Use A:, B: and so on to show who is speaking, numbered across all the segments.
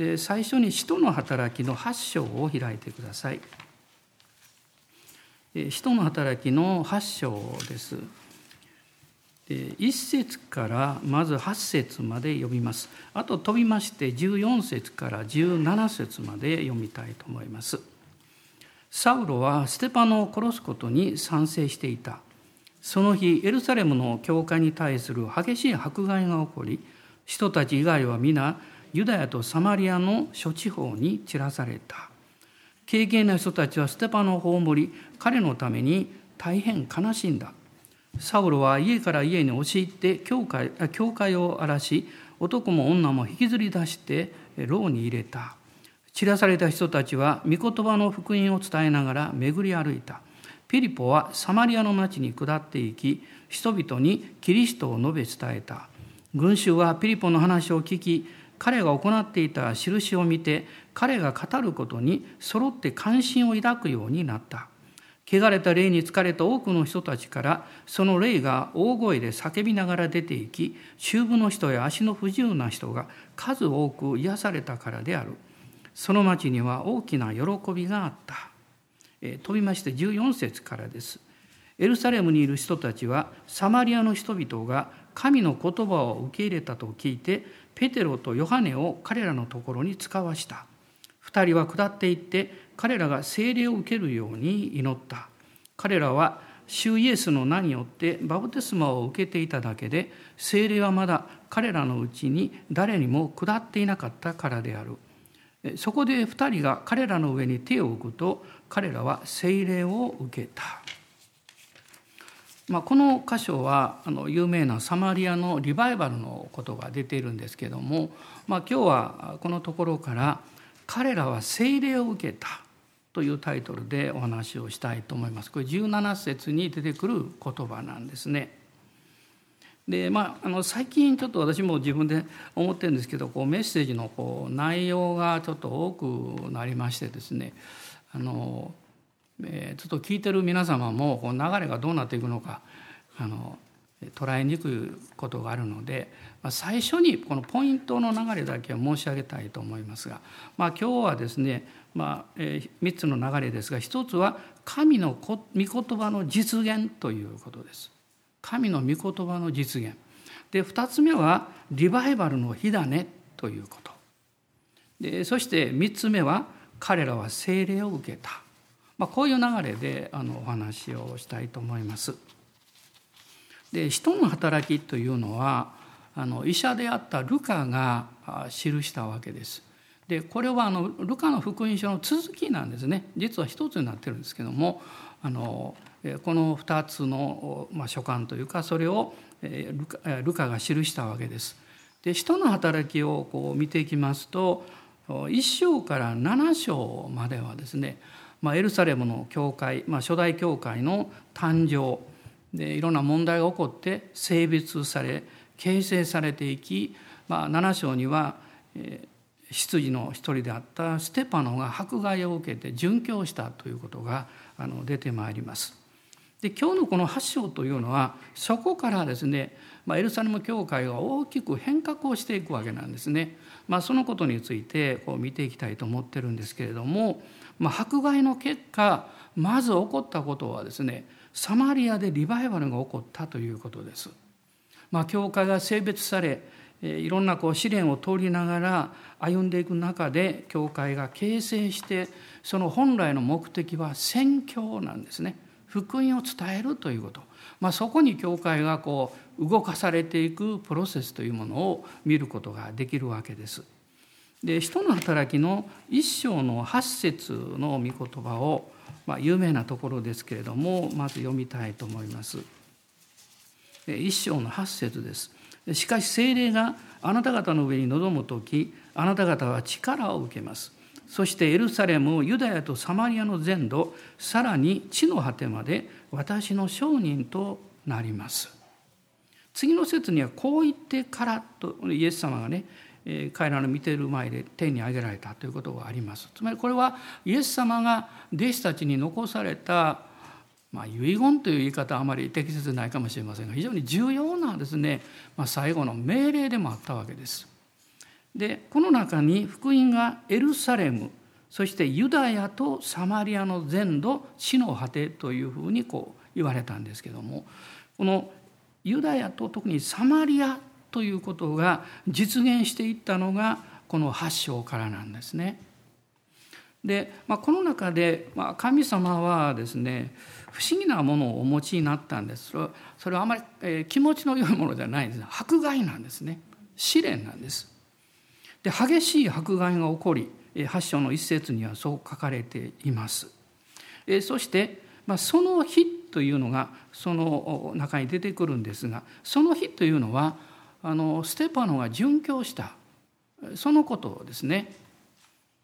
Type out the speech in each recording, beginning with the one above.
A: で最初に「使徒の働き」の8章を開いてください。使徒の働きの8章です。1節からまず8節まで読みます。あと飛びまして14節から17節まで読みたいと思います。サウロはステパノを殺すことに賛成していた。その日エルサレムの教会に対する激しい迫害が起こり人たち以外は皆ユダヤとサマリアの諸地方に散らされた。経験な人たちはステパノを葬り彼のために大変悲しんだ。サウロは家から家に押し入って教会教会を荒らし男も女も引きずり出して牢に入れた。散らされた人たちは御言葉の福音を伝えながら巡り歩いた。ピリポはサマリアの町に下っていき人々にキリストを述べ伝えた。群衆はピリポの話を聞き彼が行っていた印を見て彼が語ることに揃って関心を抱くようになった。汚れた霊に疲れた多くの人たちからその霊が大声で叫びながら出ていき中部の人や足の不自由な人が数多く癒されたからである。その町には大きな喜びがあった、えー、飛びまして14節からです。エルサレムにいる人たちはサマリアの人々が神の言葉を受け入れたと聞いてペテロとヨハネを彼らのところに使わした。二人は下っていって彼らが聖霊を受けるように祈った。彼らは主イエスの名によってバプテスマを受けていただけで聖霊はまだ彼らのうちに誰にも下っていなかったからである。そこで二人が彼らの上に手を置くと彼らは聖霊を受けた、まあ、この箇所はあの有名なサマリアのリバイバルのことが出ているんですけども、まあ、今日はこのところから「彼らは聖霊を受けた」というタイトルでお話をしたいと思います。これ17節に出てくる言葉なんですね。でまあ、あの最近ちょっと私も自分で思ってるんですけどこうメッセージのこう内容がちょっと多くなりましてですねあの、え、ちょっと聞いてる皆様もこう流れがどうなっていくのかあの捉えにくいことがあるので、ま、最初にこのポイントの流れだけは申し上げたいと思いますが、まあ、今日はですねまあえ、3つの流れですが一つは神の御言葉の実現ということです。神の御言葉の実現。で2つ目はリバイバルの火種ということ。でそして3つ目は彼らは聖霊を受けた。まあ、こういう流れであのお話をしたいと思います。で人の働きというのはあの医者であったルカが記したわけです。でこれはあのルカの福音書の続きなんですね実は一つになってるんですけどもあのこの2つの、まあ、書簡というかそれをルカルカが記したわけです。で使徒の働きをこう見ていきますと1章から7章まではですね、まあ、エルサレムの教会、まあ、初代教会の誕生でいろんな問題が起こって性別され形成されていき、まあ、7章には、え執事の一人であったステパノが迫害を受けて殉教したということが出てまいります。で今日のこの8章というのはそこからですね、まあ、エルサレム教会が大きく変革をしていくわけなんですね。まあ、そのことについてこう見ていきたいと思ってるんですけれども、まあ、迫害の結果まず起こったことはですねサマリアでリバイバルが起こったということです。まあ、教会が性別されいろんなこう試練を通りながら歩んでいく中で教会が形成してその本来の目的は宣教なんですね福音を伝えるということ、まあ、そこに教会がこう動かされていくプロセスというものを見ることができるわけです。で人の働きの一章の八節の御言葉を、まあ、有名なところですけれどもまず読みたいと思います。一章の八節です。しかし精霊があなた方の上に臨む時あなた方は力を受けますそしてエルサレムユダヤとサマリアの全土さらに地の果てまで私の証人となります次の説にはこう言ってからとイエス様がね彼らの見ている前で天に上げられたということがありますつまりこれはイエス様が弟子たちに残されたまあ、遺言という言い方はあまり適切ないかもしれませんが非常に重要なですね、まあ、最後の命令でもあったわけです。でこの中に福音がエルサレムそしてユダヤとサマリアの全土地の果てというふうにこう言われたんですけどもこのユダヤと特にサマリアということが実現していったのがこの8章からなんですね。で、まあ、この中で、神様はですね不思議なものをお持ちになったんです。それはそれはあまり、気持ちの良いものじゃないんです。迫害なんですね。試練なんです。で激しい迫害が起こり8章の一節にはそう書かれています。そして、まあ、その日というのがその中に出てくるんですがその日というのはあのステパノが殉教したそのことですね。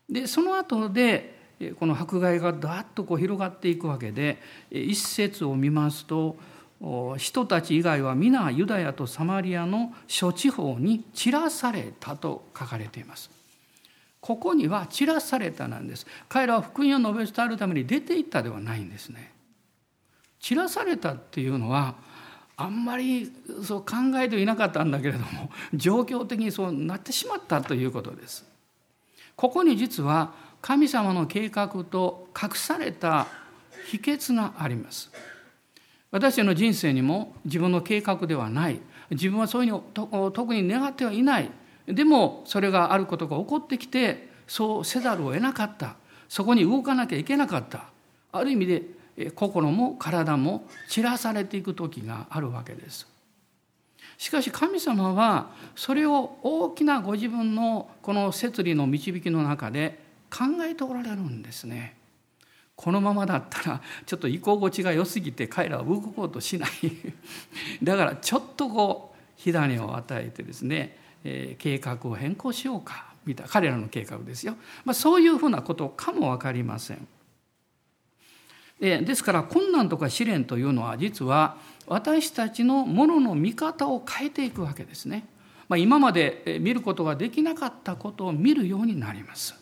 A: でその後でこの迫害がだっとこう広がっていくわけで一節を見ますと人たち以外は皆ユダヤとサマリアの諸地方に散らされたと書かれています。ここには散らされたなんです。彼らは福音を述べ伝えるために出ていったではないんですね。散らされたっていうのはあんまりそう考えていなかったんだけれども状況的にそうなってしまったということです。ここに実は神様の計画と隠された秘訣があります。私の人生にも自分の計画ではない自分はそういうのを特に願ってはいないでもそれがあることが起こってきてそうせざるを得なかったそこに動かなきゃいけなかったある意味で心も体も散らされていく時があるわけです。しかし神様はそれを大きなご自分のこの摂理の導きの中で考えておられるんですね。このままだったらちょっと居心地が良すぎて彼らは動こうとしない だからちょっとこう火種を与えてですね、えー、計画を変更しようかみたいな彼らの計画ですよ、まあ、そういうふうなことかも分かりません。でですから困難とか試練というのは実は私たちのものの見方を変えていくわけですね。まあ、今まで見ることができなかったことを見るようになります。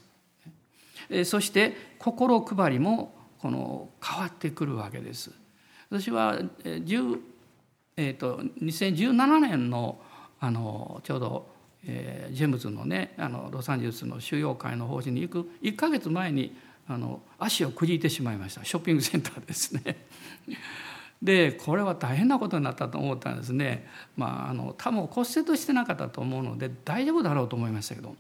A: そして心配りもこの変わってくるわけです。私は10、えーと、2017年のあのちょうど、えー、ジェームズのねあのロサンゼルスの収容会の法人に行く1か月前にあの足をくじいてしまいましたショッピングセンターですね。でこれは大変なことになったと思ったんですね。まあ、あの多分骨折してなかったと思うので大丈夫だろうと思いましたけど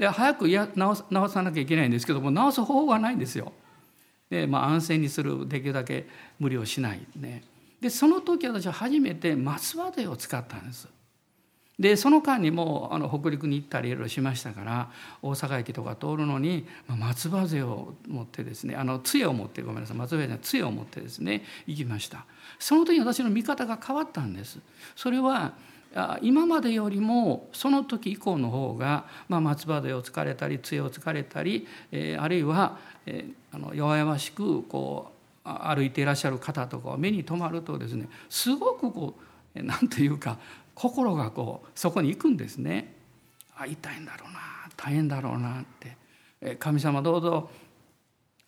A: で早くや治治さなきゃいけないんですけども治す方法がないんですよ。で、まあ、安静にするできるだけ無理をしないね。でその時私は初めて松葉杖を使ったんです。でその間にもあの北陸に行ったりいろいろしましたから大阪駅とか通るのに松葉杖を持ってですねあの杖を持ってごめんなさい松葉杖じゃない杖を持ってですね行きましたその時に私の見方が変わったんですそれは今までよりもその時以降の方が、まあ、松葉杖を疲れたり杖を疲れたり、えー、あるいは、えー、あの弱々しくこう歩いていらっしゃる方とか目に留まるとですねすごくこう何というか心がこうそこに行くんですね。あ痛いんだろうな大変だろうなって神様どうぞ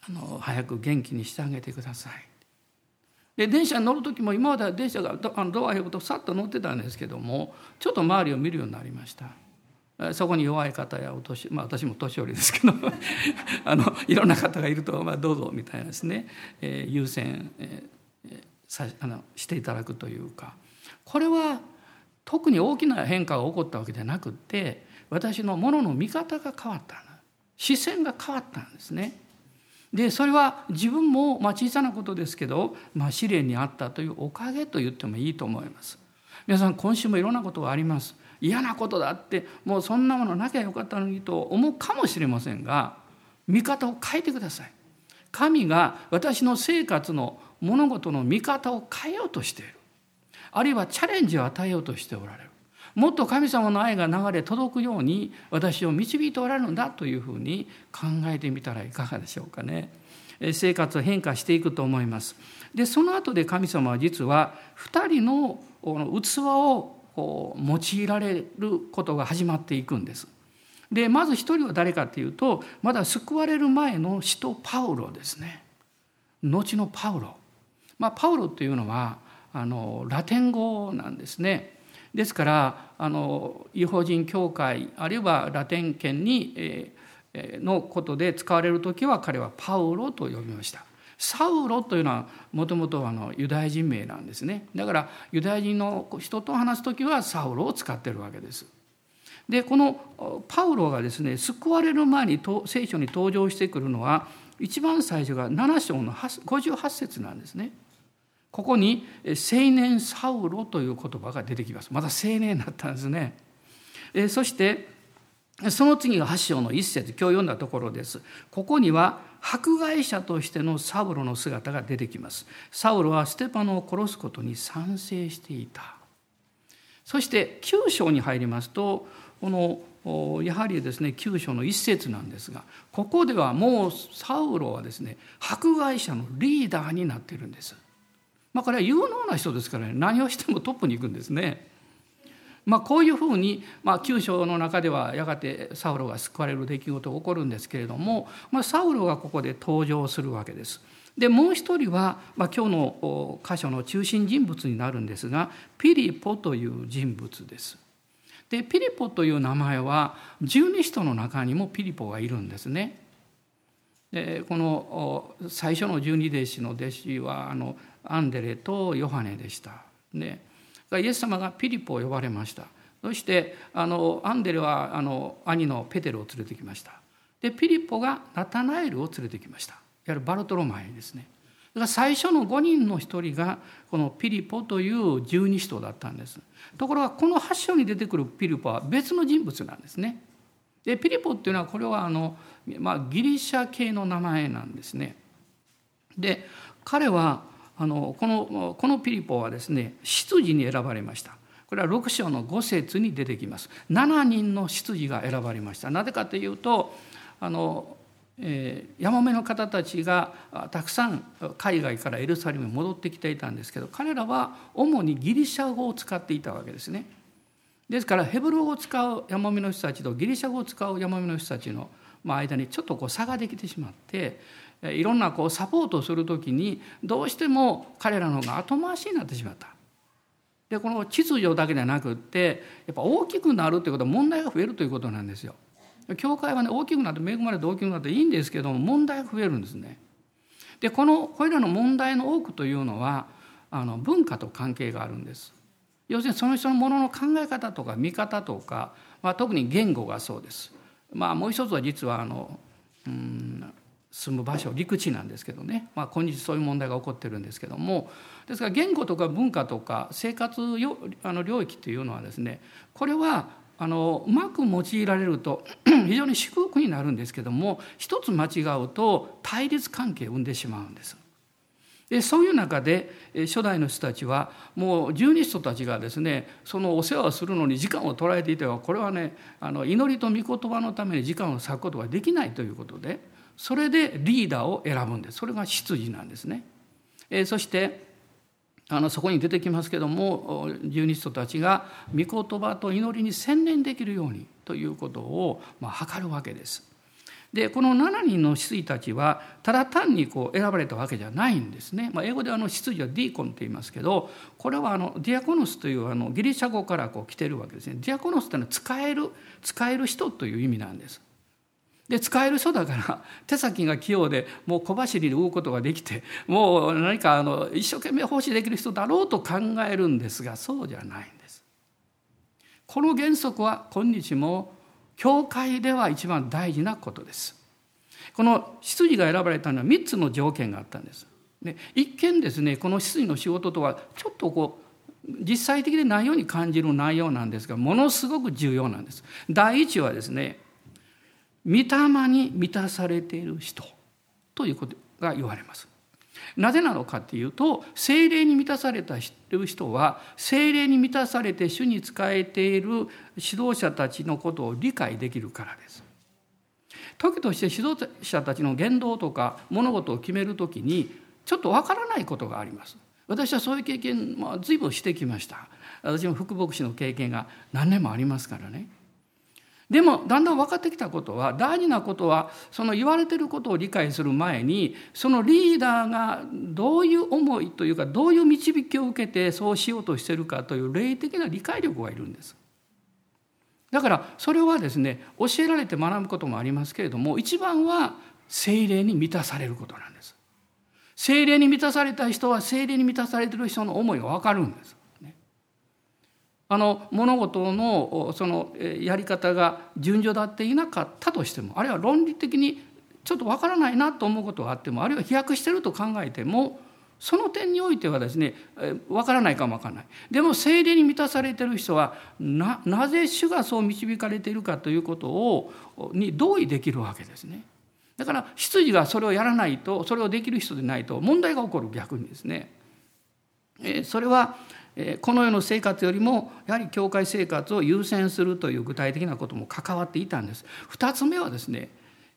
A: あの早く元気にしてあげてください。で電車に乗る時も今までは電車がドあのドア開くとさっと乗ってたんですけどもちょっと周りを見るようになりました。そこに弱い方やお年、まあ、私も年寄りですけど あのいろんな方がいると、まあ、どうぞみたいなですね、えー、優先、えー、さあのしていただくというかこれは特に大きな変化が起こったわけじゃなくて私のものの見方が変わった視線が変わったんですね。でそれは自分もまあ小さなことですけど、まあ、試練にあったというおかげと言ってもいいと思います。皆さん今週もいろんなことがあります。嫌なことだってもうそんなものなきゃよかったのにと思うかもしれませんが見方を変えてください。神が私の生活の物事の見方を変えようとしている。あるいはチャレンジを与えようとしておられる。もっと神様の愛が流れ届くように私を導いておられるんだというふうに考えてみたらいかがでしょうかね。生活は変化していくと思います。でその後で神様は実は2人の器を用いられることが始まっていくんです。でまず一人は誰かっていうとまだ救われる前の使徒パウロですね。後のパウロ。まあ、パウロっていうのはあのラテン語なんですね。ですからあの違法人教会あるいはラテン圏に、えー、のことで使われる時は彼はパウロと呼びました。サウロというのはもともとユダヤ人名なんですねだからユダヤ人の人と話す時はサウロを使ってるわけです。でこのパウロがですね救われる前に聖書に登場してくるのは一番最初が7章の58節なんですね。ここに「青年サウロ」という言葉が出てきますまた青年だったんですね。そしてその次が8章の一節今日読んだところです。ここには迫害者としてのサウロの姿が出てきます。サウロはステパノを殺すことに賛成していた。そして9章に入りますとこのやはりですね9章の一節なんですがここではもうサウロはですね迫害者のリーダーになっているんです。まあ、これは有能な人ですからね何をしてもトップに行くんですね。まあ、こういうふうに、まあ、九章の中ではやがてサウロが救われる出来事が起こるんですけれども、まあ、サウロがここで登場するわけです。でもう一人は、まあ、今日の箇所の中心人物になるんですがピリポという人物です。でピリポという名前は十二使徒の中にもピリポがいるんですね。でこの最初の十二弟子の弟子はあのアンデレとヨハネでした。ね、イエス様がピリポを呼ばれました。そしてあのアンデレはあの兄のペテルを連れてきました。でピリポがナタナエルを連れてきました。いわゆるバルトロマイですね。だから最初の5人の1人がこのピリポという十二使徒だったんです。ところがこの8章に出てくるピリポは別の人物なんですね。でピリポっていうのはこれはあの、まあ、ギリシャ系の名前なんですね。で彼はあのこのこのピリポはですね執事に選ばれました。これは6章の5節に出てきます。7人の執事が選ばれました。なぜかというとあの、え、ヤモメの方たちがたくさん海外からエルサレムに戻ってきていたんですけど彼らは主にギリシャ語を使っていたわけですね。ですからヘブル語を使うヤモメの人たちとギリシャ語を使うヤモメの人たちの間にちょっとこう差ができてしまっていろんなこうサポートをする時にどうしても彼らの方が後回しになってしまった。でこの秩序だけでなくってやっぱ大きくなるということは問題が増えるということなんですよ。教会はね大きくなって恵まれて大きくなっていいんですけども問題が増えるんですね。でこのこれらの問題の多くというのはあの文化と関係があるんです。要するにその人のものの考え方とか見方とか、まあ、特に言語がそうです。まあもう一つは実はあのうん住む場所陸地なんですけどね、まあ、今日そういう問題が起こってるんですけどもですから言語とか文化とか生活あの領域というのはですねこれはあのうまく用いられると 非常に祝福になるんですけども一つ間違うと対立関係を生んでしまうんです。でそういう中で初代の人たちはもう十二人たちがですねそのお世話をするのに時間を捉えていてはこれはねあの祈りと御言葉のために時間を割くことができないということでそれでリーダーを選ぶんですそれが執事なんですね。えそしてあのそこに出てきますけども十二人たちが御言葉と祈りに専念できるようにということを、まあ、図るわけです。でこの7人の執事たちはただ単にこう選ばれたわけじゃないんですね。まあ、英語であの執事はディーコンって言いますけどこれはあのディアコノスというあのギリシャ語からこう来てるわけですね。ディアコノスというのは使える使える人という意味なんです。で使える人だから手先が器用でもう小走りで動くことができてもう何かあの一生懸命奉仕できる人だろうと考えるんですがそうじゃないんです。この原則は今日も教会では一番大事なことです。この執事が選ばれたのは3つの条件があったんです。で一見ですねこの執事の仕事とはちょっとこう実際的でないように感じる内容なんですがものすごく重要なんです。第一はですね御霊に満たされている人ということが言われます。なぜなのかっていうと精霊に満たされた人は精霊に満たされて主に仕えている指導者たちのことを理解できるからです。時として指導者たちの言動とか物事を決める時にちょっとわからないことがあります。私はそういう経験、まあ、随分してきました。私も副牧師の経験が何年もありますからね。でもだんだん分かってきたことは大事なことはその言われてることを理解する前にそのリーダーがどういう思いというかどういう導きを受けてそうしようとしてるかという霊的な理解力がいるんです。だからそれはですね教えられて学ぶこともありますけれども一番は精霊に満たされることなんです。精霊に満たされた人は精霊に満たされてる人の思いが分かるんです。あの物事のそのやり方が順序だっていなかったとしてもあるいは論理的にちょっとわからないなと思うことがあってもあるいは飛躍してると考えてもその点においてはですねわからないかもわからない。でも精霊に満たされてる人はななぜ主がそう導かれているかということをに同意できるわけですね。だから羊がそれをやらないとそれをできる人でないと問題が起こる逆にですね。それはこの世の生活よりもやはり教会生活を優先するという具体的なことも関わっていたんです。二つ目はですね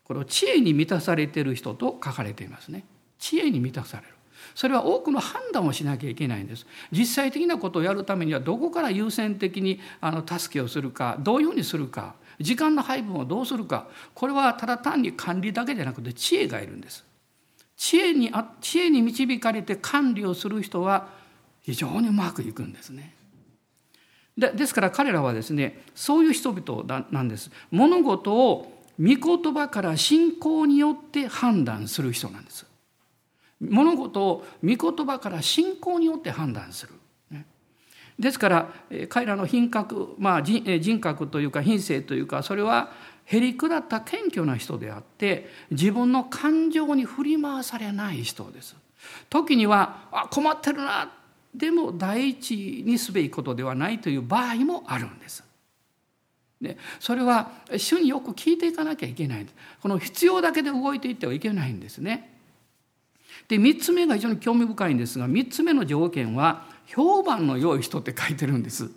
A: この知恵に満たされている人と書かれていますね。知恵に満たされる。それは多くの判断をしなきゃいけないんです。実際的なことをやるためにはどこから優先的にあの助けをするかどういうふうにするか時間の配分をどうするかこれはただ単に管理だけじゃなくて知恵がいるんです。知恵に知恵に導かれて管理をする人は非常にうまくいくんですね。でですから彼らはですねそういう人々なんです。物事を御言葉から信仰によって判断する人なんです。物事を御言葉から信仰によって判断する。ですから彼らの品格、まあ、人格というか品性というかそれはへりくだった謙虚な人であって自分の感情に振り回されない人です。時にはあ困ってるなでも第一にすべきことではないという場合もあるんです。でそれは主によく聞いていかなきゃいけないこの必要だけで動いていってはいけないんですね。で3つ目が非常に興味深いんですが3つ目の条件は評判の良い人って書いてるんです。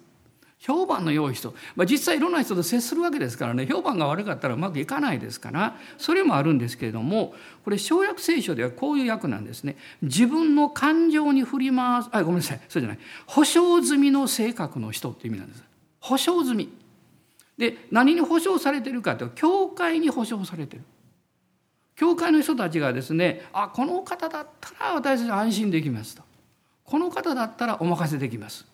A: 評判の良い人、まあ、実際いろんな人と接するわけですからね。評判が悪かったらうまくいかないですから。それもあるんですけれどもこれ小約聖書ではこういう訳なんですね。自分の感情に振り回すあごめんなさい。そうじゃない。保証済みの性格の人っていう意味なんです。保証済み。で何に保証されてるかというと教会に保証されてる。教会の人たちがですねあこの方だったら私たち安心できますと。この方だったらお任せできます。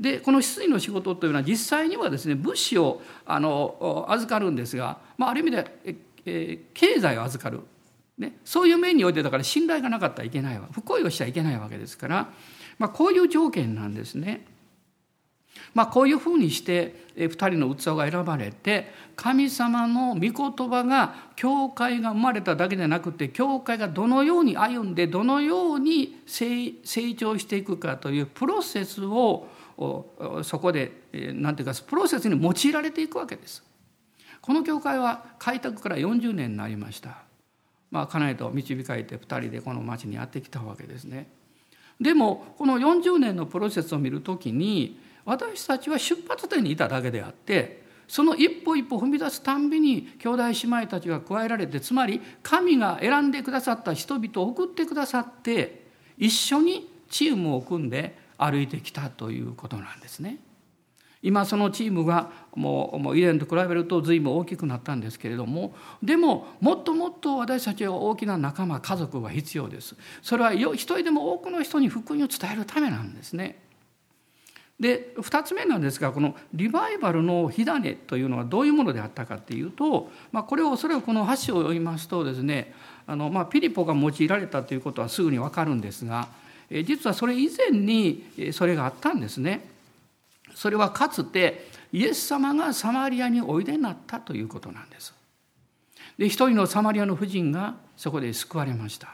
A: でこの執事の仕事というのは実際にはですね物資をあの預かるんですが、まあ、ある意味で、ええ経済を預かる、ね、そういう面においてだから信頼がなかったらいけないわ不幸をしちゃいけないわけですから、まあ、こういう条件なんですね。まあ、こういうふうにして2人の器が選ばれて神様の御言葉が教会が生まれただけでなくて教会がどのように歩んでどのように成長していくかというプロセスをそこで何ていうかプロセスに用いられていくわけです。この教会は開拓から40年になりました。まあ、家内と導かれて2人でこの町にやってきたわけですね。でもこの40年のプロセスを見るときに私たちは出発点にいただけであってその一歩一歩踏み出すたんびに兄弟姉妹たちが加えられてつまり神が選んでくださった人々を送ってくださって一緒にチームを組んで歩いてきたということなんですね。今そのチームがもうもう以前と比べると随分大きくなったんですけれどもでももっともっと私たちは大きな仲間家族が必要ですそれは一人でも多くの人に福音を伝えるためなんですねで2つ目なんですがこのリバイバルの火種というのはどういうものであったかっていうと、まあ、これをおそらくこの8章を読みますとですねあの、まあ、ピリポが用いられたということはすぐに分かるんですが実はそれ以前にそれがあったんですね。それはかつてイエス様がサマリアにおいでになったということなんです。で一人のサマリアの婦人がそこで救われました。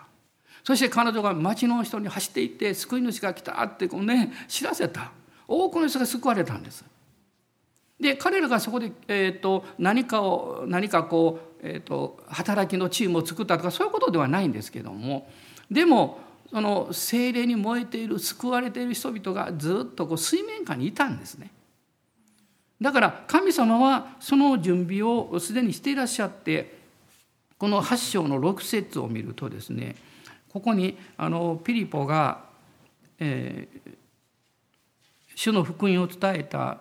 A: そして彼女が町の人に走っていって救い主が来たってこう、ね、知らせた多くの人が救われたんです。で彼らがそこで、えーと、何かを何かこう、えーと働きのチームを作ったとかそういうことではないんですけどもでもその精霊に燃えている救われている人々がずっとこう水面下にいたんですね。だから神様はその準備をすでにしていらっしゃってこの8章の6節を見るとですねここにあのピリポが、えー、主の福音を伝えた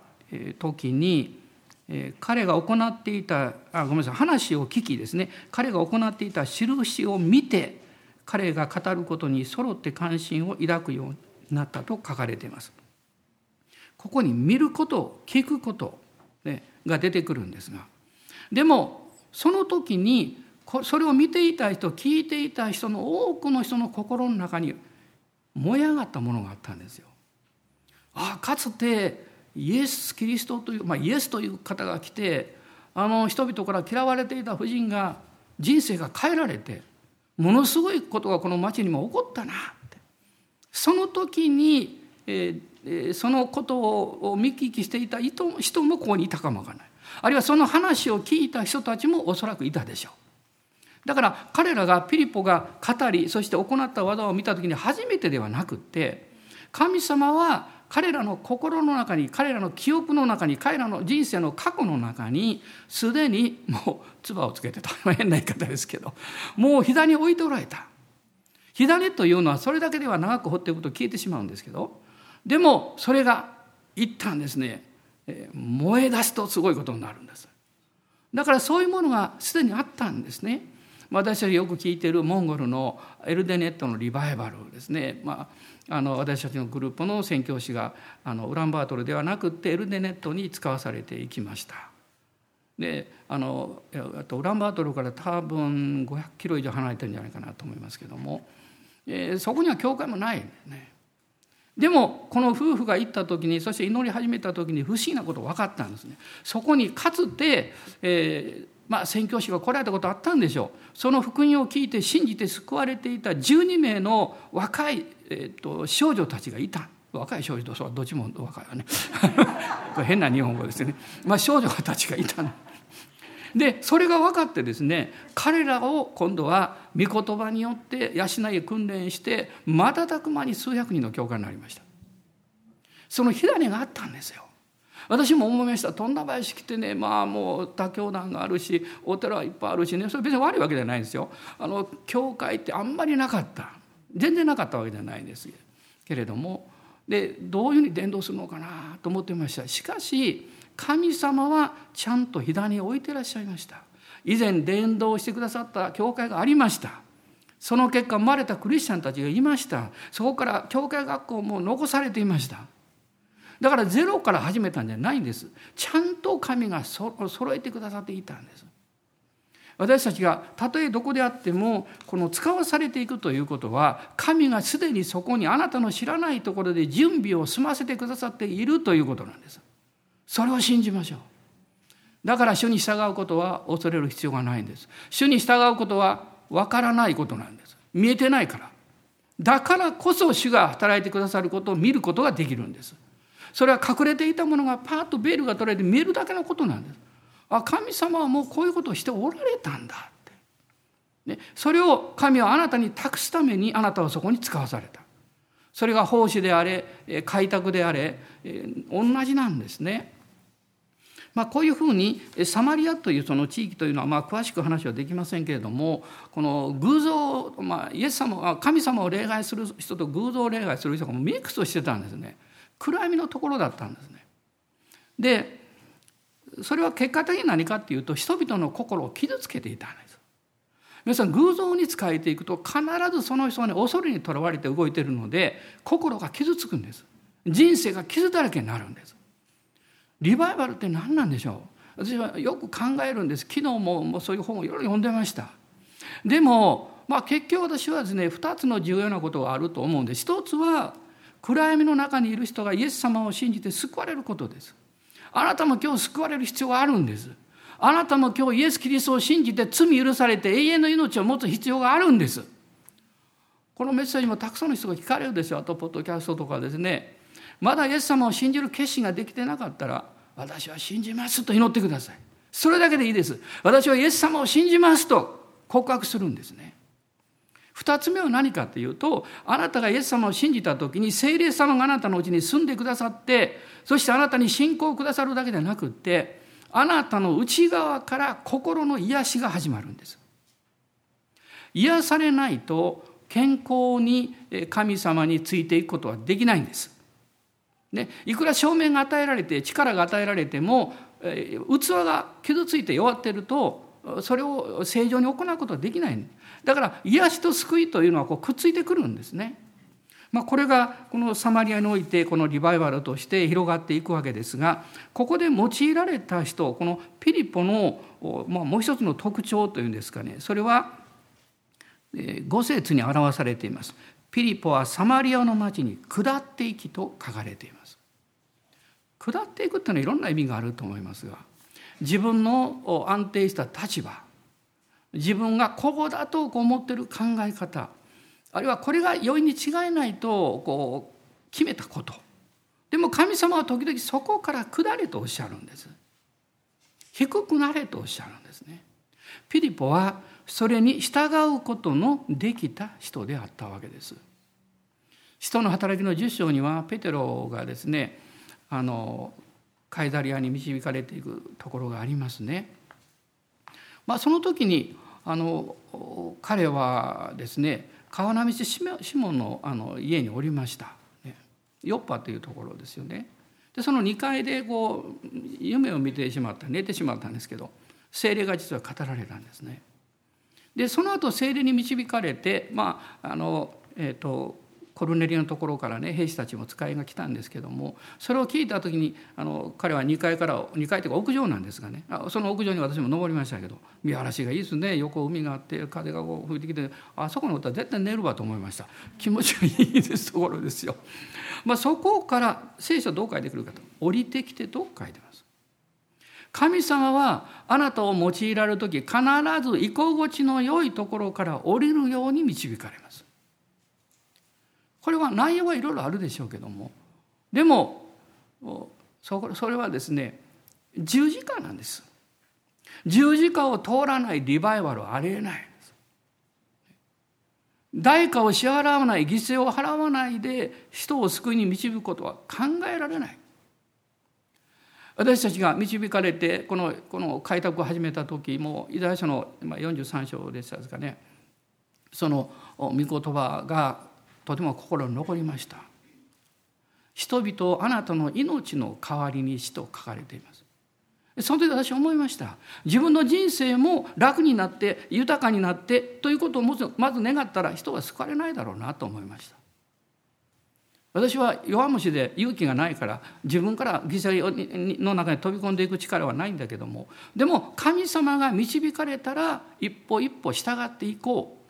A: 時にえー、彼が行っていたあごめんなさい話を聞きですね彼が行っていた印を見て彼が語ることに揃って関心を抱くようになったと書かれています。ここに見ること聞くこと、ね、が出てくるんですがでもその時にそれを見ていた人聞いていた人の多くの人の心の中に燃え上がったものがあったんですよ。あかつてイエス・キリストという、まあ、イエスという方が来てあの人々から嫌われていた婦人が人生が変えられてものすごいことがこの町にも起こったな。ってその時に、えー、そのことを見聞きしていた人もここにいたかもわからない。あるいはその話を聞いた人たちもおそらくいたでしょう。だから彼らがピリポが語りそして行った技を見た時に初めてではなくって神様は彼らの心の中に彼らの記憶の中に彼らの人生の過去の中にすでにもう唾をつけてた。変な言い方ですけどもう膝に置いておられた。火種というのはそれだけでは長く放っておくと消えてしまうんですけどでもそれが一旦ですね燃え出すとすごいことになるんです。だからそういうものがすでにあったんですね。私たちよく聞いているモンゴルのエルデネットのリバイバルですね、まあ、あの私たちのグループの宣教師があのウランバートルではなくてエルデネットに使わされていきました。であのとウランバートルから多分500キロ以上離れてるんじゃないかなと思いますけども、えー、そこには教会もないんですね。でもこの夫婦が行った時にそして祈り始めた時に不思議なこと分かったんですね。そこにかつて、えーまあ、宣教師が来られたことあったんでしょう。その福音を聞いて信じて救われていた12名の若い、えーと、少女たちがいた。若い少女とそうどっちも若いわね。変な日本語ですね、まあ、少女たちがいたの。でそれが分かってですね彼らを今度は御言葉によって養い訓練して瞬く間に数百人の教会になりました。その火種があったんですよ。私も思いました。富田林来てねまあもう他教団があるしお寺はいっぱいあるしね。それ別に悪いわけじゃないんですよ。あの教会ってあんまりなかった。全然なかったわけじゃないんですけれどもでどういうふうに伝道するのかなと思ってました。しかし神様はちゃんと左に置いてらっしゃいました。以前伝道してくださった教会がありました。その結果生まれたクリスチャンたちがいました。そこから教会学校も残されていました。だからゼロから始めたんじゃないんです。ちゃんと神がそ揃えてくださっていたんです。私たちがたとえどこであってもこの使わされていくということは神がすでにそこにあなたの知らないところで準備を済ませてくださっているということなんです。それを信じましょう。だから主に従うことは恐れる必要がないんです。主に従うことはわからないことなんです。見えてないから。だからこそ主が働いてくださることを見ることができるんです。それは隠れていたものがパーッとベールが取られて見えるだけのことなんです。あ神様はもうこういうことをしておられたんだって。ね、それを神はあなたに託すためにあなたはそこに使わされた。それが奉仕であれ開拓であれ同じなんですね。まあ、こういうふうにサマリアというその地域というのはまあ詳しく話はできませんけれどもこの偶像、まあ、イエス様神様を礼拝する人と偶像を礼拝する人がミックスをしてたんですね。暗闇のところだったんですね。でそれは結果的に何かっていうと人々の心を傷つけていたんです。皆さん偶像に仕えていくと必ずその人はね恐れにとらわれて動いてるので心が傷つくんです。人生が傷だらけになるんです。リバイバルって何なんでしょう？私はよく考えるんです昨日ももうそういう本をいろいろ読んでましたでも、まあ、結局私はですね2つの重要なことがあると思うんです一つは暗闇の中にいる人がイエス様を信じて救われることです。あなたも今日救われる必要があるんです。あなたも今日イエス・キリストを信じて罪許されて永遠の命を持つ必要があるんです。このメッセージもたくさんの人が聞かれるでしょう。あと、ポッドキャストとかですね。まだイエス様を信じる決心ができてなかったら、私は信じますと祈ってください。それだけでいいです。私はイエス様を信じますと告白するんですね。二つ目は何かというとあなたがイエス様を信じた時に聖霊様があなたのうちに住んでくださってそしてあなたに信仰をくださるだけではなくってあなたの内側から心の癒しが始まるんです。癒されないと健康に神様についていくことはできないんです。ね、いくら証明が与えられて力が与えられても器が傷ついて弱っているとそれを正常に行うことはできないだから癒しと救いというのはこうくっついてくるんですね。まあ、これがこのサマリアにおいてこのリバイバルとして広がっていくわけですがここで用いられた人このピリポの、まあ、もう一つの特徴というんですかねそれは五節に表されています。ピリポはサマリアの町に下っていきと書かれています。下っていくっていうのはいろんな意味があると思いますが自分の安定した立場自分がここだと思ってる考え方あるいはこれが容易に違いないとこう決めたこと。でも神様は時々そこから下れとおっしゃるんです。低くなれとおっしゃるんですね。ピリポはそれに従うことのできた人であったわけです。人の働きの10章にはペテロがですねあのカイザリアに導かれていくところがありますね。まあ、その時にあの彼はですね川波市シモンのあの家におりました、ね、ヨッパというところですよね。でその2階でこう夢を見てしまった寝てしまったんですけど精霊が実は語られたんですね。でその後精霊に導かれてまああのえっ、ー、とコルネリのところからね兵士たちも使いが来たんですけどもそれを聞いた時にあの彼は2階から2階というか屋上なんですがねその屋上に私も登りましたけど見晴らしがいいですね横海があって風がこう吹いてきてあそこのことは絶対寝るわと思いました気持ちがいいですところですよ。まあ、そこから聖書どう書いてくるかと降りてきてと書いてます？神様はあなたを用いられる時必ず居心地の良いところから降りるように導かれます。これは内容はいろいろあるでしょうけども。でもそれはですね十字架なんです。十字架を通らないリバイバルはありえない代価を支払わない犠牲を払わないで人を救いに導くことは考えられない。私たちが導かれてこのこの開拓を始めた時もイザヤ書の43章でしたですかね。その御言葉がとても心に残りました。人々をあなたの命の代わりにしと書かれています。その時私は思いました。自分の人生も楽になって豊かになってということをまず願ったら人は救われないだろうなと思いました。私は弱虫で勇気がないから自分から犠牲の中に飛び込んでいく力はないんだけどもでも神様が導かれたら一歩一歩従っていこう。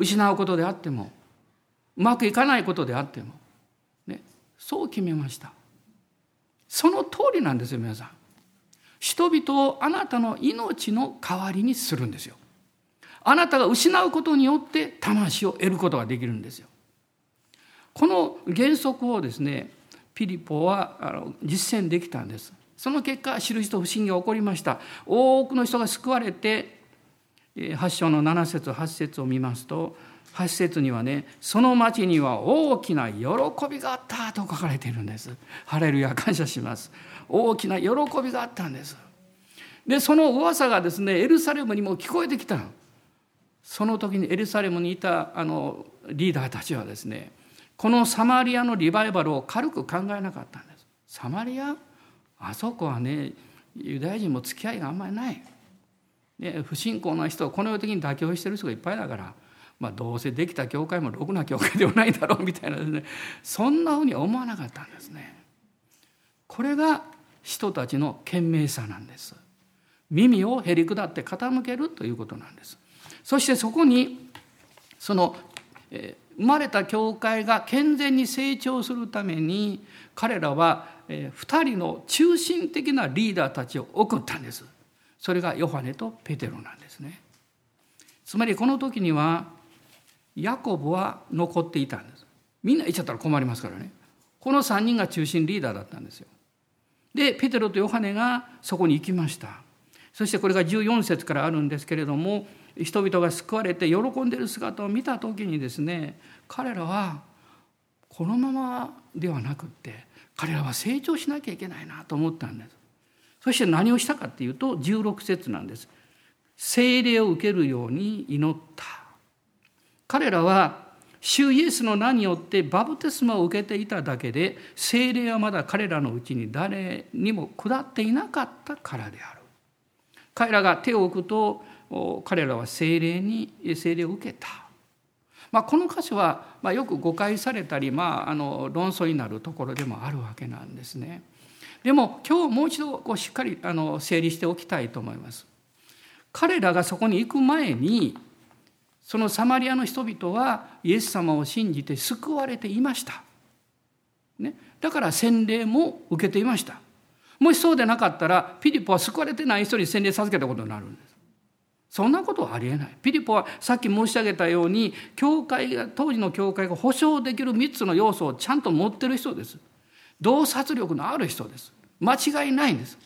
A: 失うことであってもうまくいかないことであっても、ね、そう決めました。その通りなんですよ皆さん。人々をあなたの命の代わりにするんですよ。あなたが失うことによって魂を得ることができるんですよ。この原則をですねピリポはあの実践できたんです。その結果印と不思議が起こりました。多くの人が救われて8章の7節8節を見ますと8節にはねその町には大きな喜びがあったと書かれているんです。ハレルヤ 感謝します。大きな喜びがあったんです。でその噂がですねエルサレムにも聞こえてきたその時にエルサレムにいたあのリーダーたちはですねこのサマリアのリバイバルを軽く考えなかったんです。サマリア？あそこはねユダヤ人も付き合いがあんまりない、ね、不信仰な人この世的に妥協してる人がいっぱいだからまあ、どうせできた教会もろくな教会ではないだろうみたいなですねそんなふうには思わなかったんですね。これが人たちの賢明さなんです。耳をへりくだって傾けるということなんです。そしてそこにその、生まれた教会が健全に成長するために彼らは、えー、2人の中心的なリーダーたちを送ったんです。それがヨハネとペテロなんですね。つまりこの時にはヤコブは残っていたんです。みんな行っちゃったら困りますからね。この3人が中心リーダーだったんですよ。でペテロとヨハネがそこに行きました。そしてこれが14節からあるんですけれども人々が救われて喜んでいる姿を見た時にですね彼らはこのままではなくって彼らは成長しなきゃいけないなと思ったんです。そして何をしたかっていうと16節なんです。聖霊を受けるように祈った。彼らは主イエスの名によってバプテスマを受けていただけで精霊はまだ彼らのうちに誰にも下っていなかったからである。彼らが手を置くと彼らは精霊に精霊を受けた、まあ、この箇所はよく誤解されたり、まあ、あの論争になるところでもあるわけなんですね。でも今日もう一度こうしっかりあの整理しておきたいと思います彼らがそこに行く前にそのサマリアの人々はイエス様を信じて救われていました。ね、だから洗礼も受けていました。もしそうでなかったらピリポは救われてない人に洗礼授けたことになるんです。そんなことはありえない。ピリポはさっき申し上げたように教会が当時の教会が保証できる3つの要素をちゃんと持ってる人です。洞察力のある人です。間違いないんです。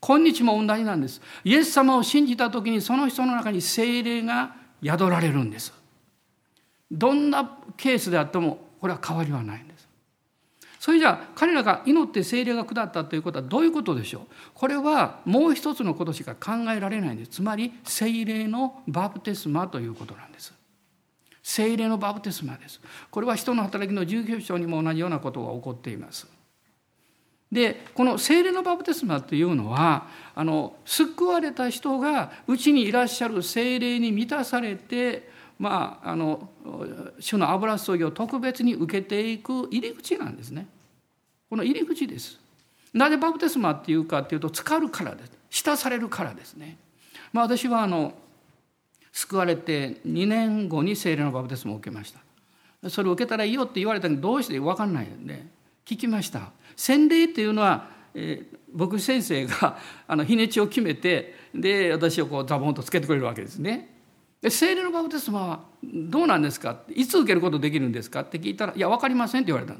A: 今日も同じなんです。イエス様を信じた時にその人の中に精霊が宿られるんです。どんなケースであってもこれは変わりはないんです。それじゃあ彼らが祈って精霊が下ったということはどういうことでしょう？これはもう一つのことしか考えられないんです。つまり精霊のバプテスマということなんです。精霊のバプテスマです。これは人の働きの19章にも同じようなことが起こっています。でこの聖霊のバプテスマというのはあの救われた人がうちにいらっしゃる聖霊に満たされてまああの主の油注ぎを特別に受けていく入り口なんですね。この入り口です。なぜバプテスマっていうかっていうと浸かるからです。浸されるからですね。まあ私はあの救われて2年後に聖霊のバプテスマを受けました。それを受けたらいいよって言われたけどどうして分かんないんで聞きました。洗礼っていうのは、えー、僕先生があの日にちを決めてで私をこうザボンとつけてくれるわけですね。で聖霊のバプテスマはどうなんですか？いつ受けることできるんですか？って聞いたら「いや分かりません」って言われた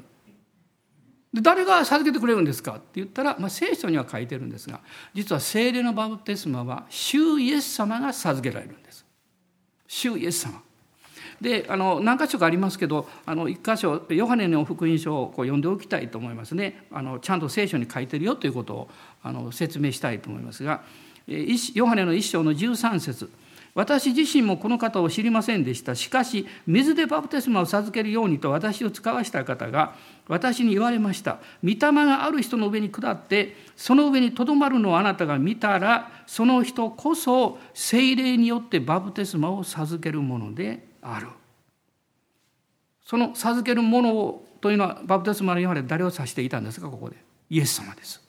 A: で誰が授けてくれるんですか？って言ったら、まあ、聖書には書いてるんですが実は聖霊のバプテスマは主イエス様が授けられるんです。主イエス様。であの何箇所かありますけどあの一箇所ヨハネの福音書をこう読んでおきたいと思いますねあのちゃんと聖書に書いてるよということをあの説明したいと思いますがヨハネの一章の13節私自身もこの方を知りませんでした。しかし、水でバプテスマを授けるようにと私を使わした方が私に言われました。御霊がある人の上に下って、その上にとどまるのをあなたが見たら、その人こそ精霊によってバプテスマを授けるものである。その授けるものをというのはバプテスマの今まで誰を指していたんですか？ここでイエス様です。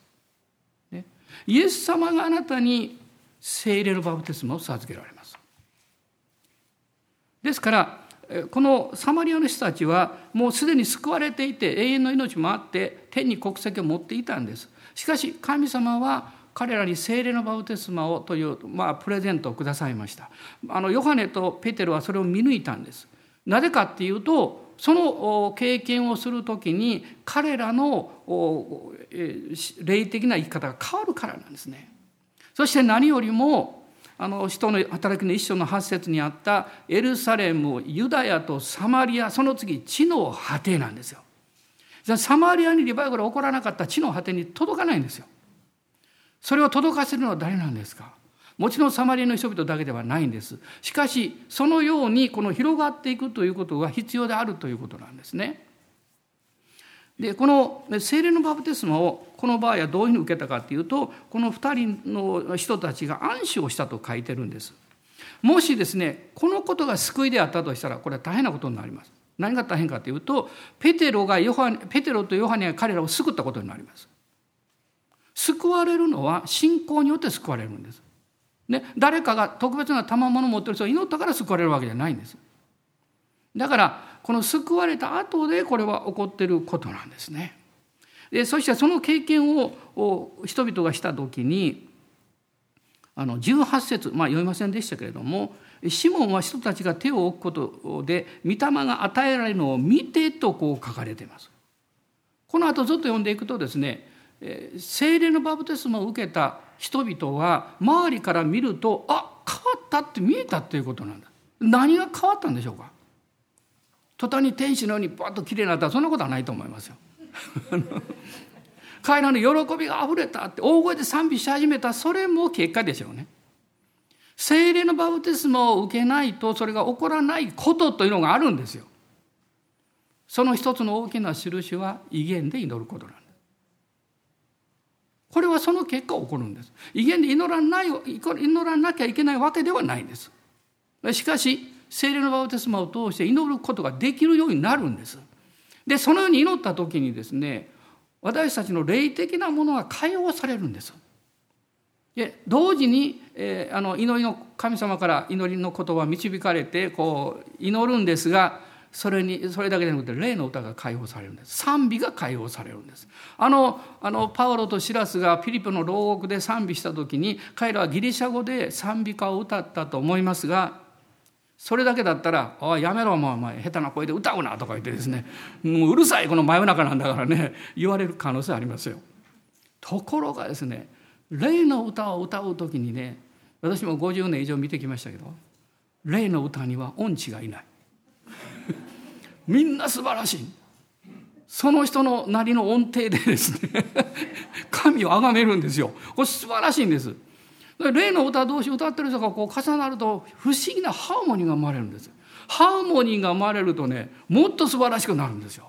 A: ね、イエス様があなたに聖霊のバプテスマを授けられます。ですからこのサマリアの人たちはもうすでに救われていて永遠の命もあって天に国籍を持っていたんです。しかし神様は彼らに聖霊のバプテスマをという、まあ、プレゼントをくださいました。あのヨハネとペテロはそれを見抜いたんです。なぜかっていうとその経験をする時に彼らの霊的な生き方が変わるからなんですね。そして何よりもあの人の働きの一章の8節にあったエルサレムユダヤとサマリアその次地の果てなんですよ。サマリアにリバイバル起こらなかった地の果てに届かないんですよ。それを届かせるのは誰なんですか？もちろんサマリアの人々だけではないんです。しかしそのようにこの広がっていくということが必要であるということなんですね。でこの精霊のバプテスマをこの場合はどういうふうに受けたかっていうとこの2人の人たちが暗視をしたと書いてるんです。もしですねこのことが救いであったとしたらこれは大変なことになります。何が大変かというとペテロがヨハペテロとヨハネが彼らを救ったことになります。救われるのは信仰によって救われるんです。ね、誰かが特別な賜物を持ってる人を祈ったから救われるわけじゃないんです。だからこの救われた後でこれは起こってることなんですね。でそしてその経験を人々がした時にあの18節まあ読みませんでしたけれどもシモンは人たちが手を置くことで御霊が与えられるのを見てとこう書かれています。この後ずっと読んでいくとですね精霊のバプテスマを受けた人々は周りから見るとあ変わったって見えたっていうことなんだ。何が変わったんでしょうか。途端に天使のようにバッと綺麗になったらそんなことはないと思いますよ。彼らの喜びがあふれたって大声で賛美し始めたそれも結果でしょうね。精霊のバプテスマを受けないとそれが起こらないことというのがあるんですよ。その一つの大きな印は威厳で祈ることなんです。これはその結果起こるんです。威厳で祈らない祈らなきゃいけないわけではないんです。しかし聖霊のバプテスマを通して祈ることができるようになるんです。でそのように祈った時にですね私たちの霊的なものが解放されるんです。で同時に、えー、あの祈りの神様から祈りの言葉を導かれてこう祈るんですがそれにそれだけでなくて霊の歌が解放されるんです。賛美が解放されるんです。あのあのパウロとシラスがフィリピの牢獄で賛美した時に彼らはギリシャ語で賛美歌を歌ったと思いますがそれだけだったら「おいやめろもうお前下手な声で歌うな」とか言ってですね「もううるさいこの真夜中なんだからね」言われる可能性ありますよ。ところがですね霊の歌を歌う時にね私も50年以上見てきましたけど霊の歌には音痴がいない。みんな素晴らしい。その人のなりの音程でですね 神を崇めるんですよ。これ素晴らしいんです。霊の歌同士歌ってる人がこう重なると不思議なハーモニーが生まれるんです。ハーモニーが生まれるとねもっと素晴らしくなるんですよ。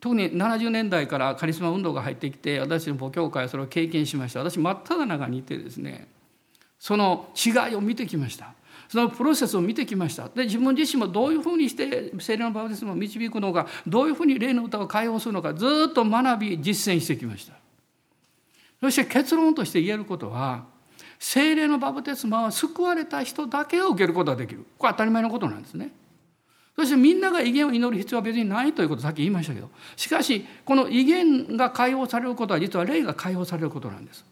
A: 特に70年代からカリスマ運動が入ってきて私の母教会はそれを経験しました。私真っ只中にいてですねその違いを見てきました。そのプロセスを見てきました。で自分自身もどういうふうにして聖霊のバプテスマを導くのかどういうふうに霊の歌を解放するのかずっと学び実践してきました。そして結論として言えることは聖霊のバプテスマは救われた人だけを受けることができる。これ当たり前のことなんですね。そしてみんなが威厳を祈る必要は別にないということをさっき言いましたけどしかしこの威厳が解放されることは実は霊が解放されることなんです。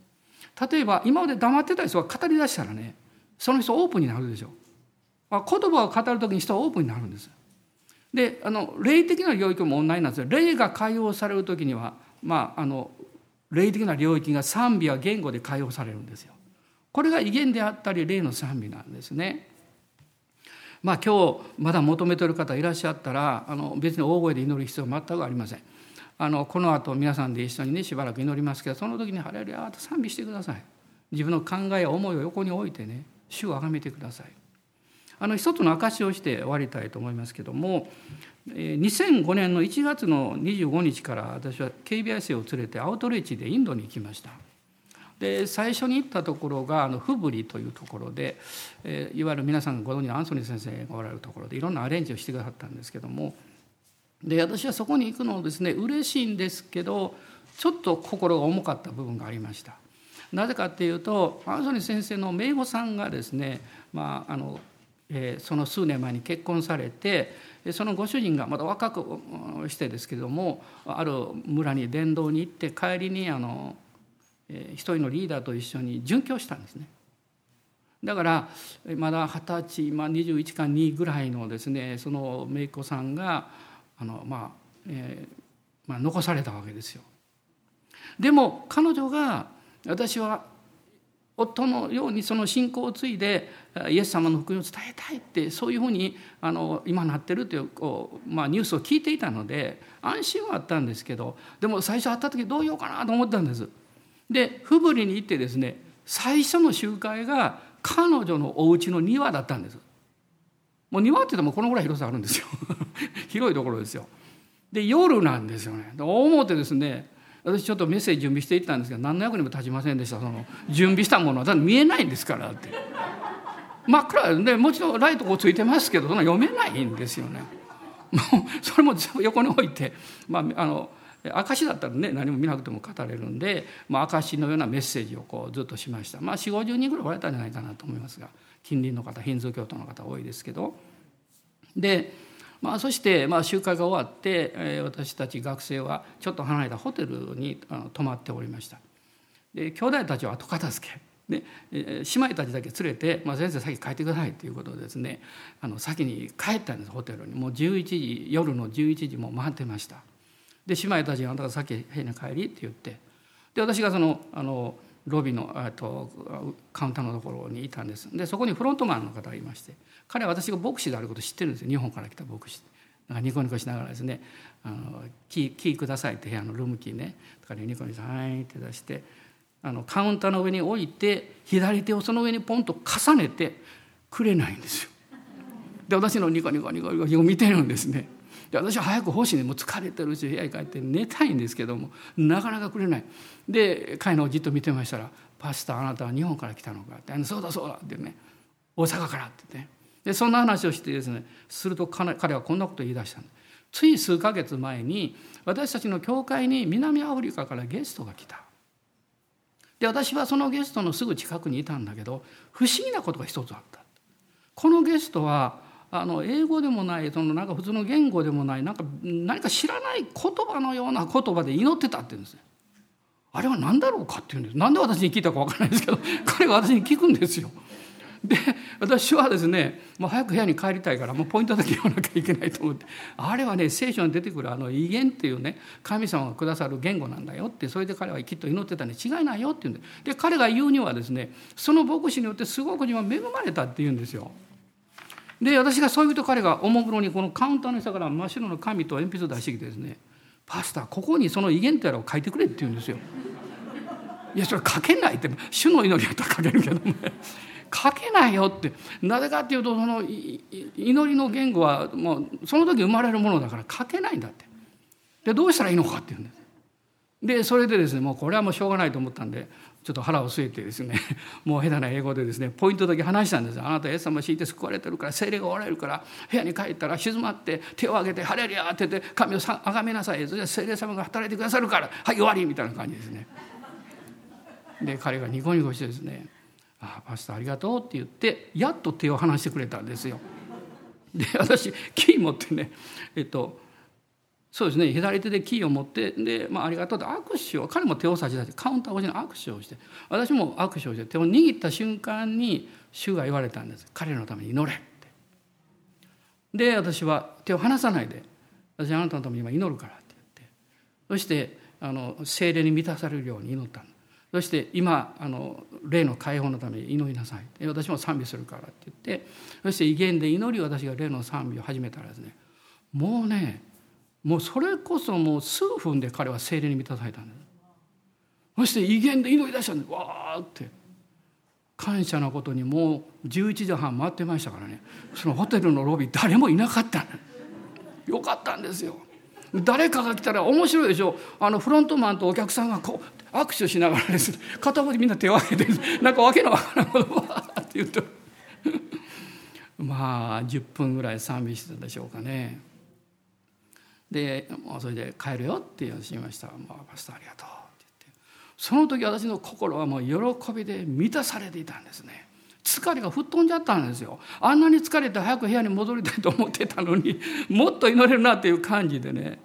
A: 例えば今まで黙ってた人が語り出したらねその人オープンになるでしょ。う言葉を語る時に人はオープンになるんです。であの霊的な領域も同じなんですよ。霊が解放される時にはまああの霊的な領域が賛美や言語で解放されるんですよ。これが威厳であったり霊の賛美なんですね。まあ、今日まだ求めてる方いらっしゃったらあの別に大声で祈る必要は全くありません。あのこの後皆さんで一緒にねしばらく祈りますけどその時に「ハレルヤ」と賛美してください。自分の考えや思いを横に置いてね主を崇めてください。あの一つの証をして終わりたいと思いますけども2005年の1月の25日から私は KBS を連れてアウトレイチでインドに行きました。で最初に行ったところがあのフブリというところで、えー、いわゆる皆さんご存知のアンソニー先生がおられるところでいろんなアレンジをしてくださったんですけどもで私はそこに行くのをですね嬉しいんですけどちょっと心が重かった部分がありました。なぜかっていうとアンソニー先生の姪御さんがですね、まああのえー、その数年前に結婚されてそのご主人がまだ若くしてですけどもある村に伝道に行って帰りにあの一人のリーダーと一緒に殉教したんですね。だからまだ二十歳、まあ、21か2ぐらいのですねその姪っ子さんがあの、まあえーまあ、残されたわけですよ。でも彼女が私は夫のようにその信仰を継いでイエス様の福音を伝えたいってそういうふうにあの今なってるというこう、まあ、ニュースを聞いていたので安心はあったんですけどでも最初会った時どう言おうかなと思ったんです。でフブリに行ってですね最初の集会が彼女のお家の庭だったんです。もう庭って言ってもこのぐらい広さあるんですよ。広いところですよ。で夜なんですよね。思ってですね私ちょっとメッセージ準備していったんですけど何の役にも立ちませんでした。その準備したもの。はだ見えないんですからって。真っ暗でもちろんライトこうついてますけどそんな読めないんですよね。もうそれも横に置いてまああの証だったらね何も見なくても語れるんで、まあ、証のようなメッセージをこうずっとしました。まあ4 5 0人ぐらいおられたんじゃないかなと思いますが近隣の方ヒンズー教徒の方多いですけど。で、まあ、そしてまあ集会が終わって、えー、私たち学生はちょっと離れたホテルにあの泊まっておりました。で兄弟たちは後片付け。で姉妹たちだけ連れて、まあ、先生先帰ってくださいということでですねあの先に帰ったんですホテルに。もう11時夜の11時も回ってました。で姉妹たちが「あんたがさっき部屋に帰り」って言って。で私がそのあのロビーのとカウンターのところにいたんですでそこにフロントマンの方がいまして彼は私が牧師であることを知ってるんですよ日本から来た牧師なんかニコニコしながらですね「あのキーキーください」って部屋のルームキーねだからニコニコ「はい」って出してあのカウンターの上に置いて左手をその上にポンと重ねてくれないんですよ。で私のニコニコニコニコ見てるんですね。で私は早く欲しいね。もう疲れてるし部屋に帰って寝たいんですけどもなかなかくれない。で彼のをじっと見てましたら「パスタあなたは日本から来たのか」って「そうだそうだ」ってね「大阪から」ってね。でそんな話をしてですねすると彼はこんなことを言い出したんですつい数ヶ月前に私たちの教会に南アフリカからゲストが来た。で私はそのゲストのすぐ近くにいたんだけど不思議なことが一つあった。このゲストはあの英語でもないそのなんか普通の言語でもないなんか何か知らない言葉のような言葉で祈ってたって言うんです。あれは何だろうかって言うんです。なんで私に聞いたか分からないですけど 彼が私に聞くんですよ。で私はですねもう早く部屋に帰りたいからもうポイントだけ言わなきゃいけないと思ってあれはね聖書に出てくるあの威厳っていうね神様がくださる言語なんだよってそれで彼はきっと祈ってたに違いないよって言うんでで彼が言うにはですねその牧師によってすごく今恵まれたって言うんですよ。で私がそういうと彼がおもむろにこのカウンターの下から真っ白の紙と鉛筆を出してきてですね「パスタここにその威厳ってやらを書いてくれ」って言うんですよ。いやそれ書けないって主の祈りやったら書けるけどね 書けないよって。なぜかっていうとその祈りの言語はもうその時生まれるものだから書けないんだって。でどうしたらいいのかっていうんです。でそれでですねもうこれはもうしょうがないと思ったんでちょっと腹を据えてですね もう下手な英語でですねポイントだけ話したんですあなたイエス様敷いて救われてるから精霊がおられるから部屋に帰ったら静まって手を挙げて「ハレルヤ!」って言って神をあがめなさい。それ精霊様が働いてくださるからはい終わりみたいな感じですね。で彼がニコニコしてですね「ああパスタありがとう」って言ってやっと手を離してくれたんですよ。で私キー持ってねえっとそうですね。左手でキーを持ってで、まあ、ありがとうって握手を彼も手を差し出してカウンター越しに握手をして私も握手をして手を握った瞬間に主が言われたんです。彼のために祈れって。で私は手を離さないで私あなたのために今祈るからって言って。そしてあの精霊に満たされるように祈ったそして今あの霊の解放のために祈りなさい。私も賛美するからって言って。そして威厳で祈り私が霊の賛美を始めたらですねもうねもうそれこそもう数分で彼は精霊に満たされたんですそして威厳で祈り出したんですわーって。感謝のことにもう11時半回ってましたからね。そのホテルのロビー誰もいなかったよ。かったんですよ。誰かが来たら面白いでしょ。あのフロントマンとお客さんがこう握手しながらです。片方でみんな手を挙げてなんかわけのわからんことわーって言うと。まあ10分ぐらい賛美してたでしょうかね。でもうそれで帰るよって言いました「まあ、パスタありがとう」って言って。その時私の心はもう喜びで満たされていたんですね。疲れが吹っ飛んじゃったんですよ。あんなに疲れて早く部屋に戻りたいと思ってたのに もっと祈れるなっていう感じでね。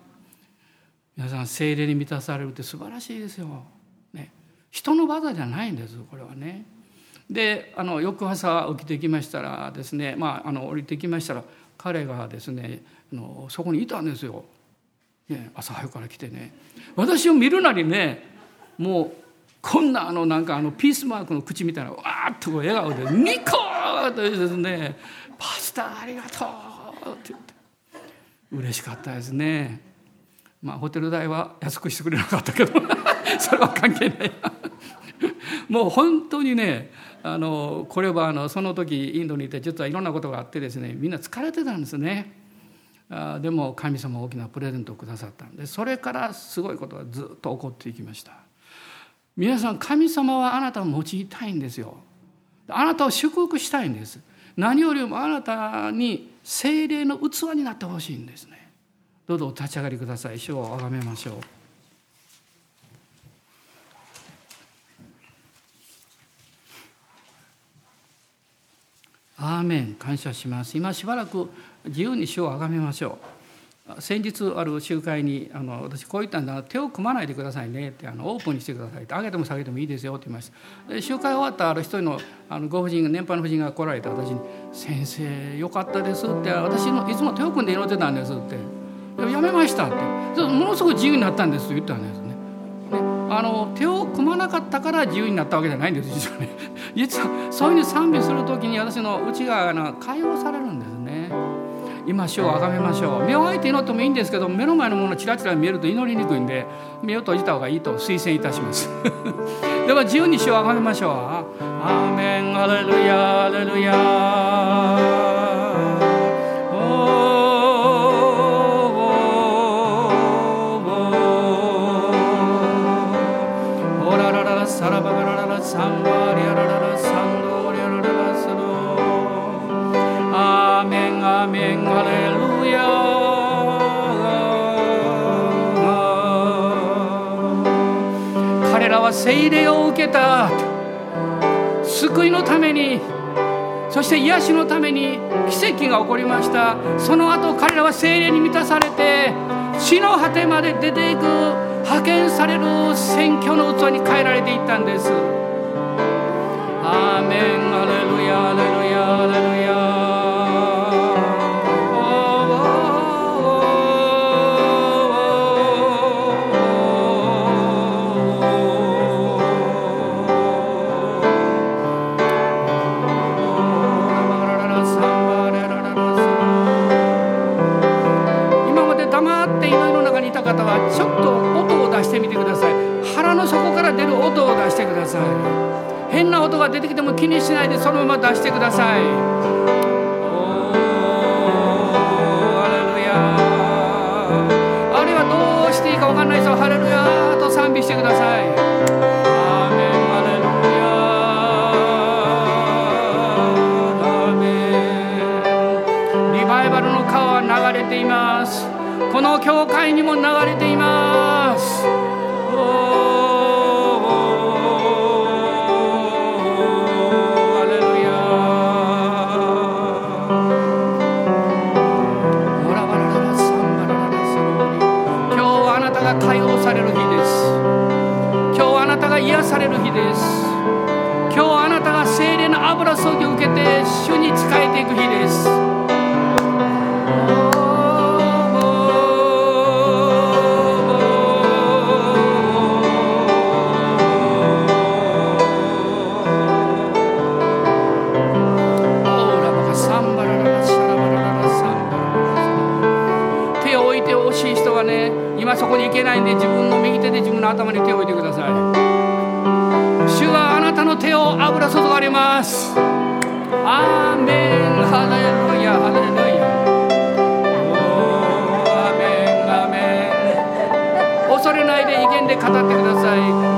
A: 皆さん精霊に満たされるって素晴らしいですよ、ね、人の技じゃないんですこれはね。であの翌朝起きてきましたらですねまああの降りてきましたら彼がですねあのそこにいたんですよ。ね、朝早くから来てね。私を見るなりねもうこんなあのなんかあのピースマークの口みたいなわーっとこう笑顔でニコーとですね「パスタありがとう」って言って。嬉しかったですね。まあホテル代は安くしてくれなかったけど。それは関係ない。もう本当にねあのこれはあのその時インドにいて実はいろんなことがあってですねみんな疲れてたんですね。でも神様大きなプレゼントをくださったんでそれからすごいことがずっと起こっていきました。皆さん神様はあなたを用いたいんですよ。あなたを祝福したいんです。何よりもあなたに精霊の器になってほしいんですね。どうぞお立ち上がりください。主をあがめましょう。アーメン感謝します。今しばらく自由に主をあがめましょう。先日ある集会にあの私こう言ったんだ。手を組まないでくださいね。ってあのオープンにしてくださいって。上げても下げてもいいですよって言いました。で集会終わったある一人のあのご婦人年配の婦人が来られて私に「先生よかったです」って。私のいつも手を組んで祈ってたんですって「やめました」って。ものすごく自由になったんですって言ったんです。あの手を組まなかったから自由になったわけじゃないんです実はね。実はそういうふうに賛美する時に私の内側が解放されるんですね。今主をあがめましょう。目を開いて祈ってもいいんですけど目の前のものチラチラ見えると祈りにくいんで目を閉じた方がいいと推薦いたします。では自由に主をあがめましょう。アーメンアレルヤアレルヤ。は聖霊を受けた。救いのためにそして癒しのために奇跡が起こりました。その後彼らは精霊に満たされて死の果てまで出ていく派遣される選挙の器に変えられていったんです。アーメン。さい。変な音が出てきても気にしないでそのまま出してください。あるいはどうしていいか分かんない人はハレルヤと賛美してください。アーメンハレルヤアーメン。リバイバルの川は流れています。この教会にも流れています。癒される日です。今日あなたが精霊の油注ぎを受けて主に仕えていく日です。手を置いてほしい人はね今そこに行けないんで自分の右手で自分の頭に手を置いてください恐れないで威厳で語ってください。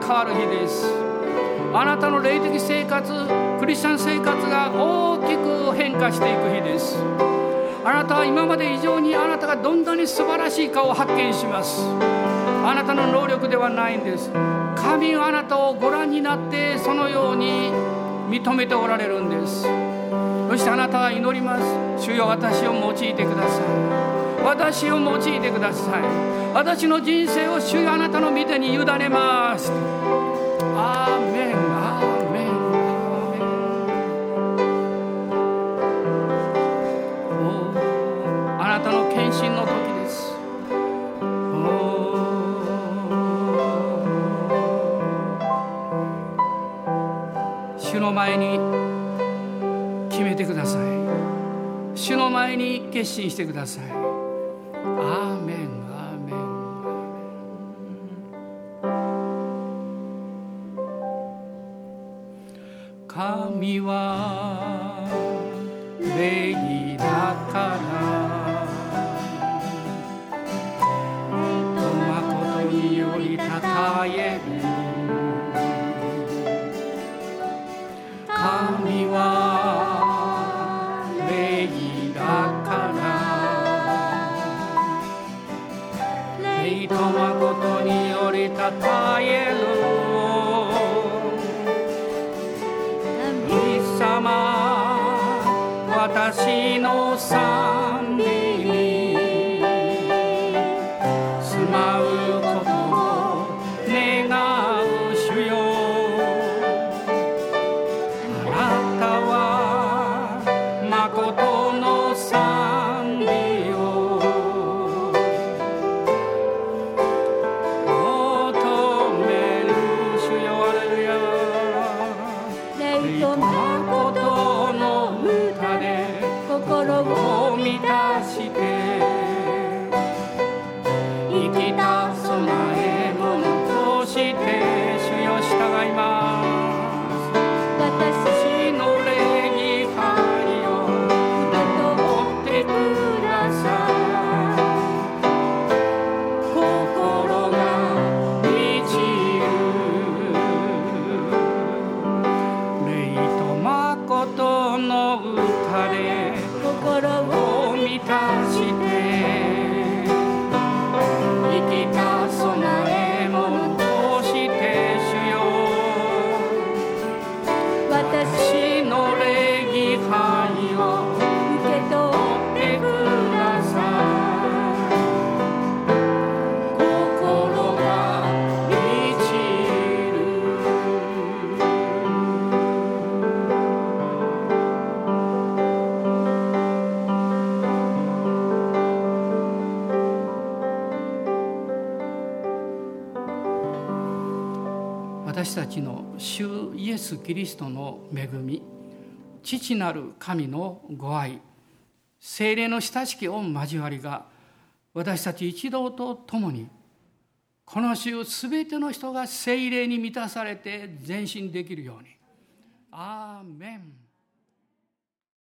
A: 変わる日です。あなたの霊的生活クリスチャン生活が大きく変化していく日です。あなたは今まで以上にあなたがどんなに素晴らしいかを発見します。あなたの能力ではないんです。神があなたをご覧になってそのように認めておられるんです。そしてあなたは祈ります。主よ私を用いてください。私を用いてください。私の人生を主よあなたの御手に委ねます。アーメンアーメンあなたの献身の時です。主の前に決めてください。主の前に決心してください。誠のキリストの恵み父なる神のご愛精霊の親しき御交わりが私たち一同と共にこの週すべての人が精霊に満たされて前進できるように。アーメン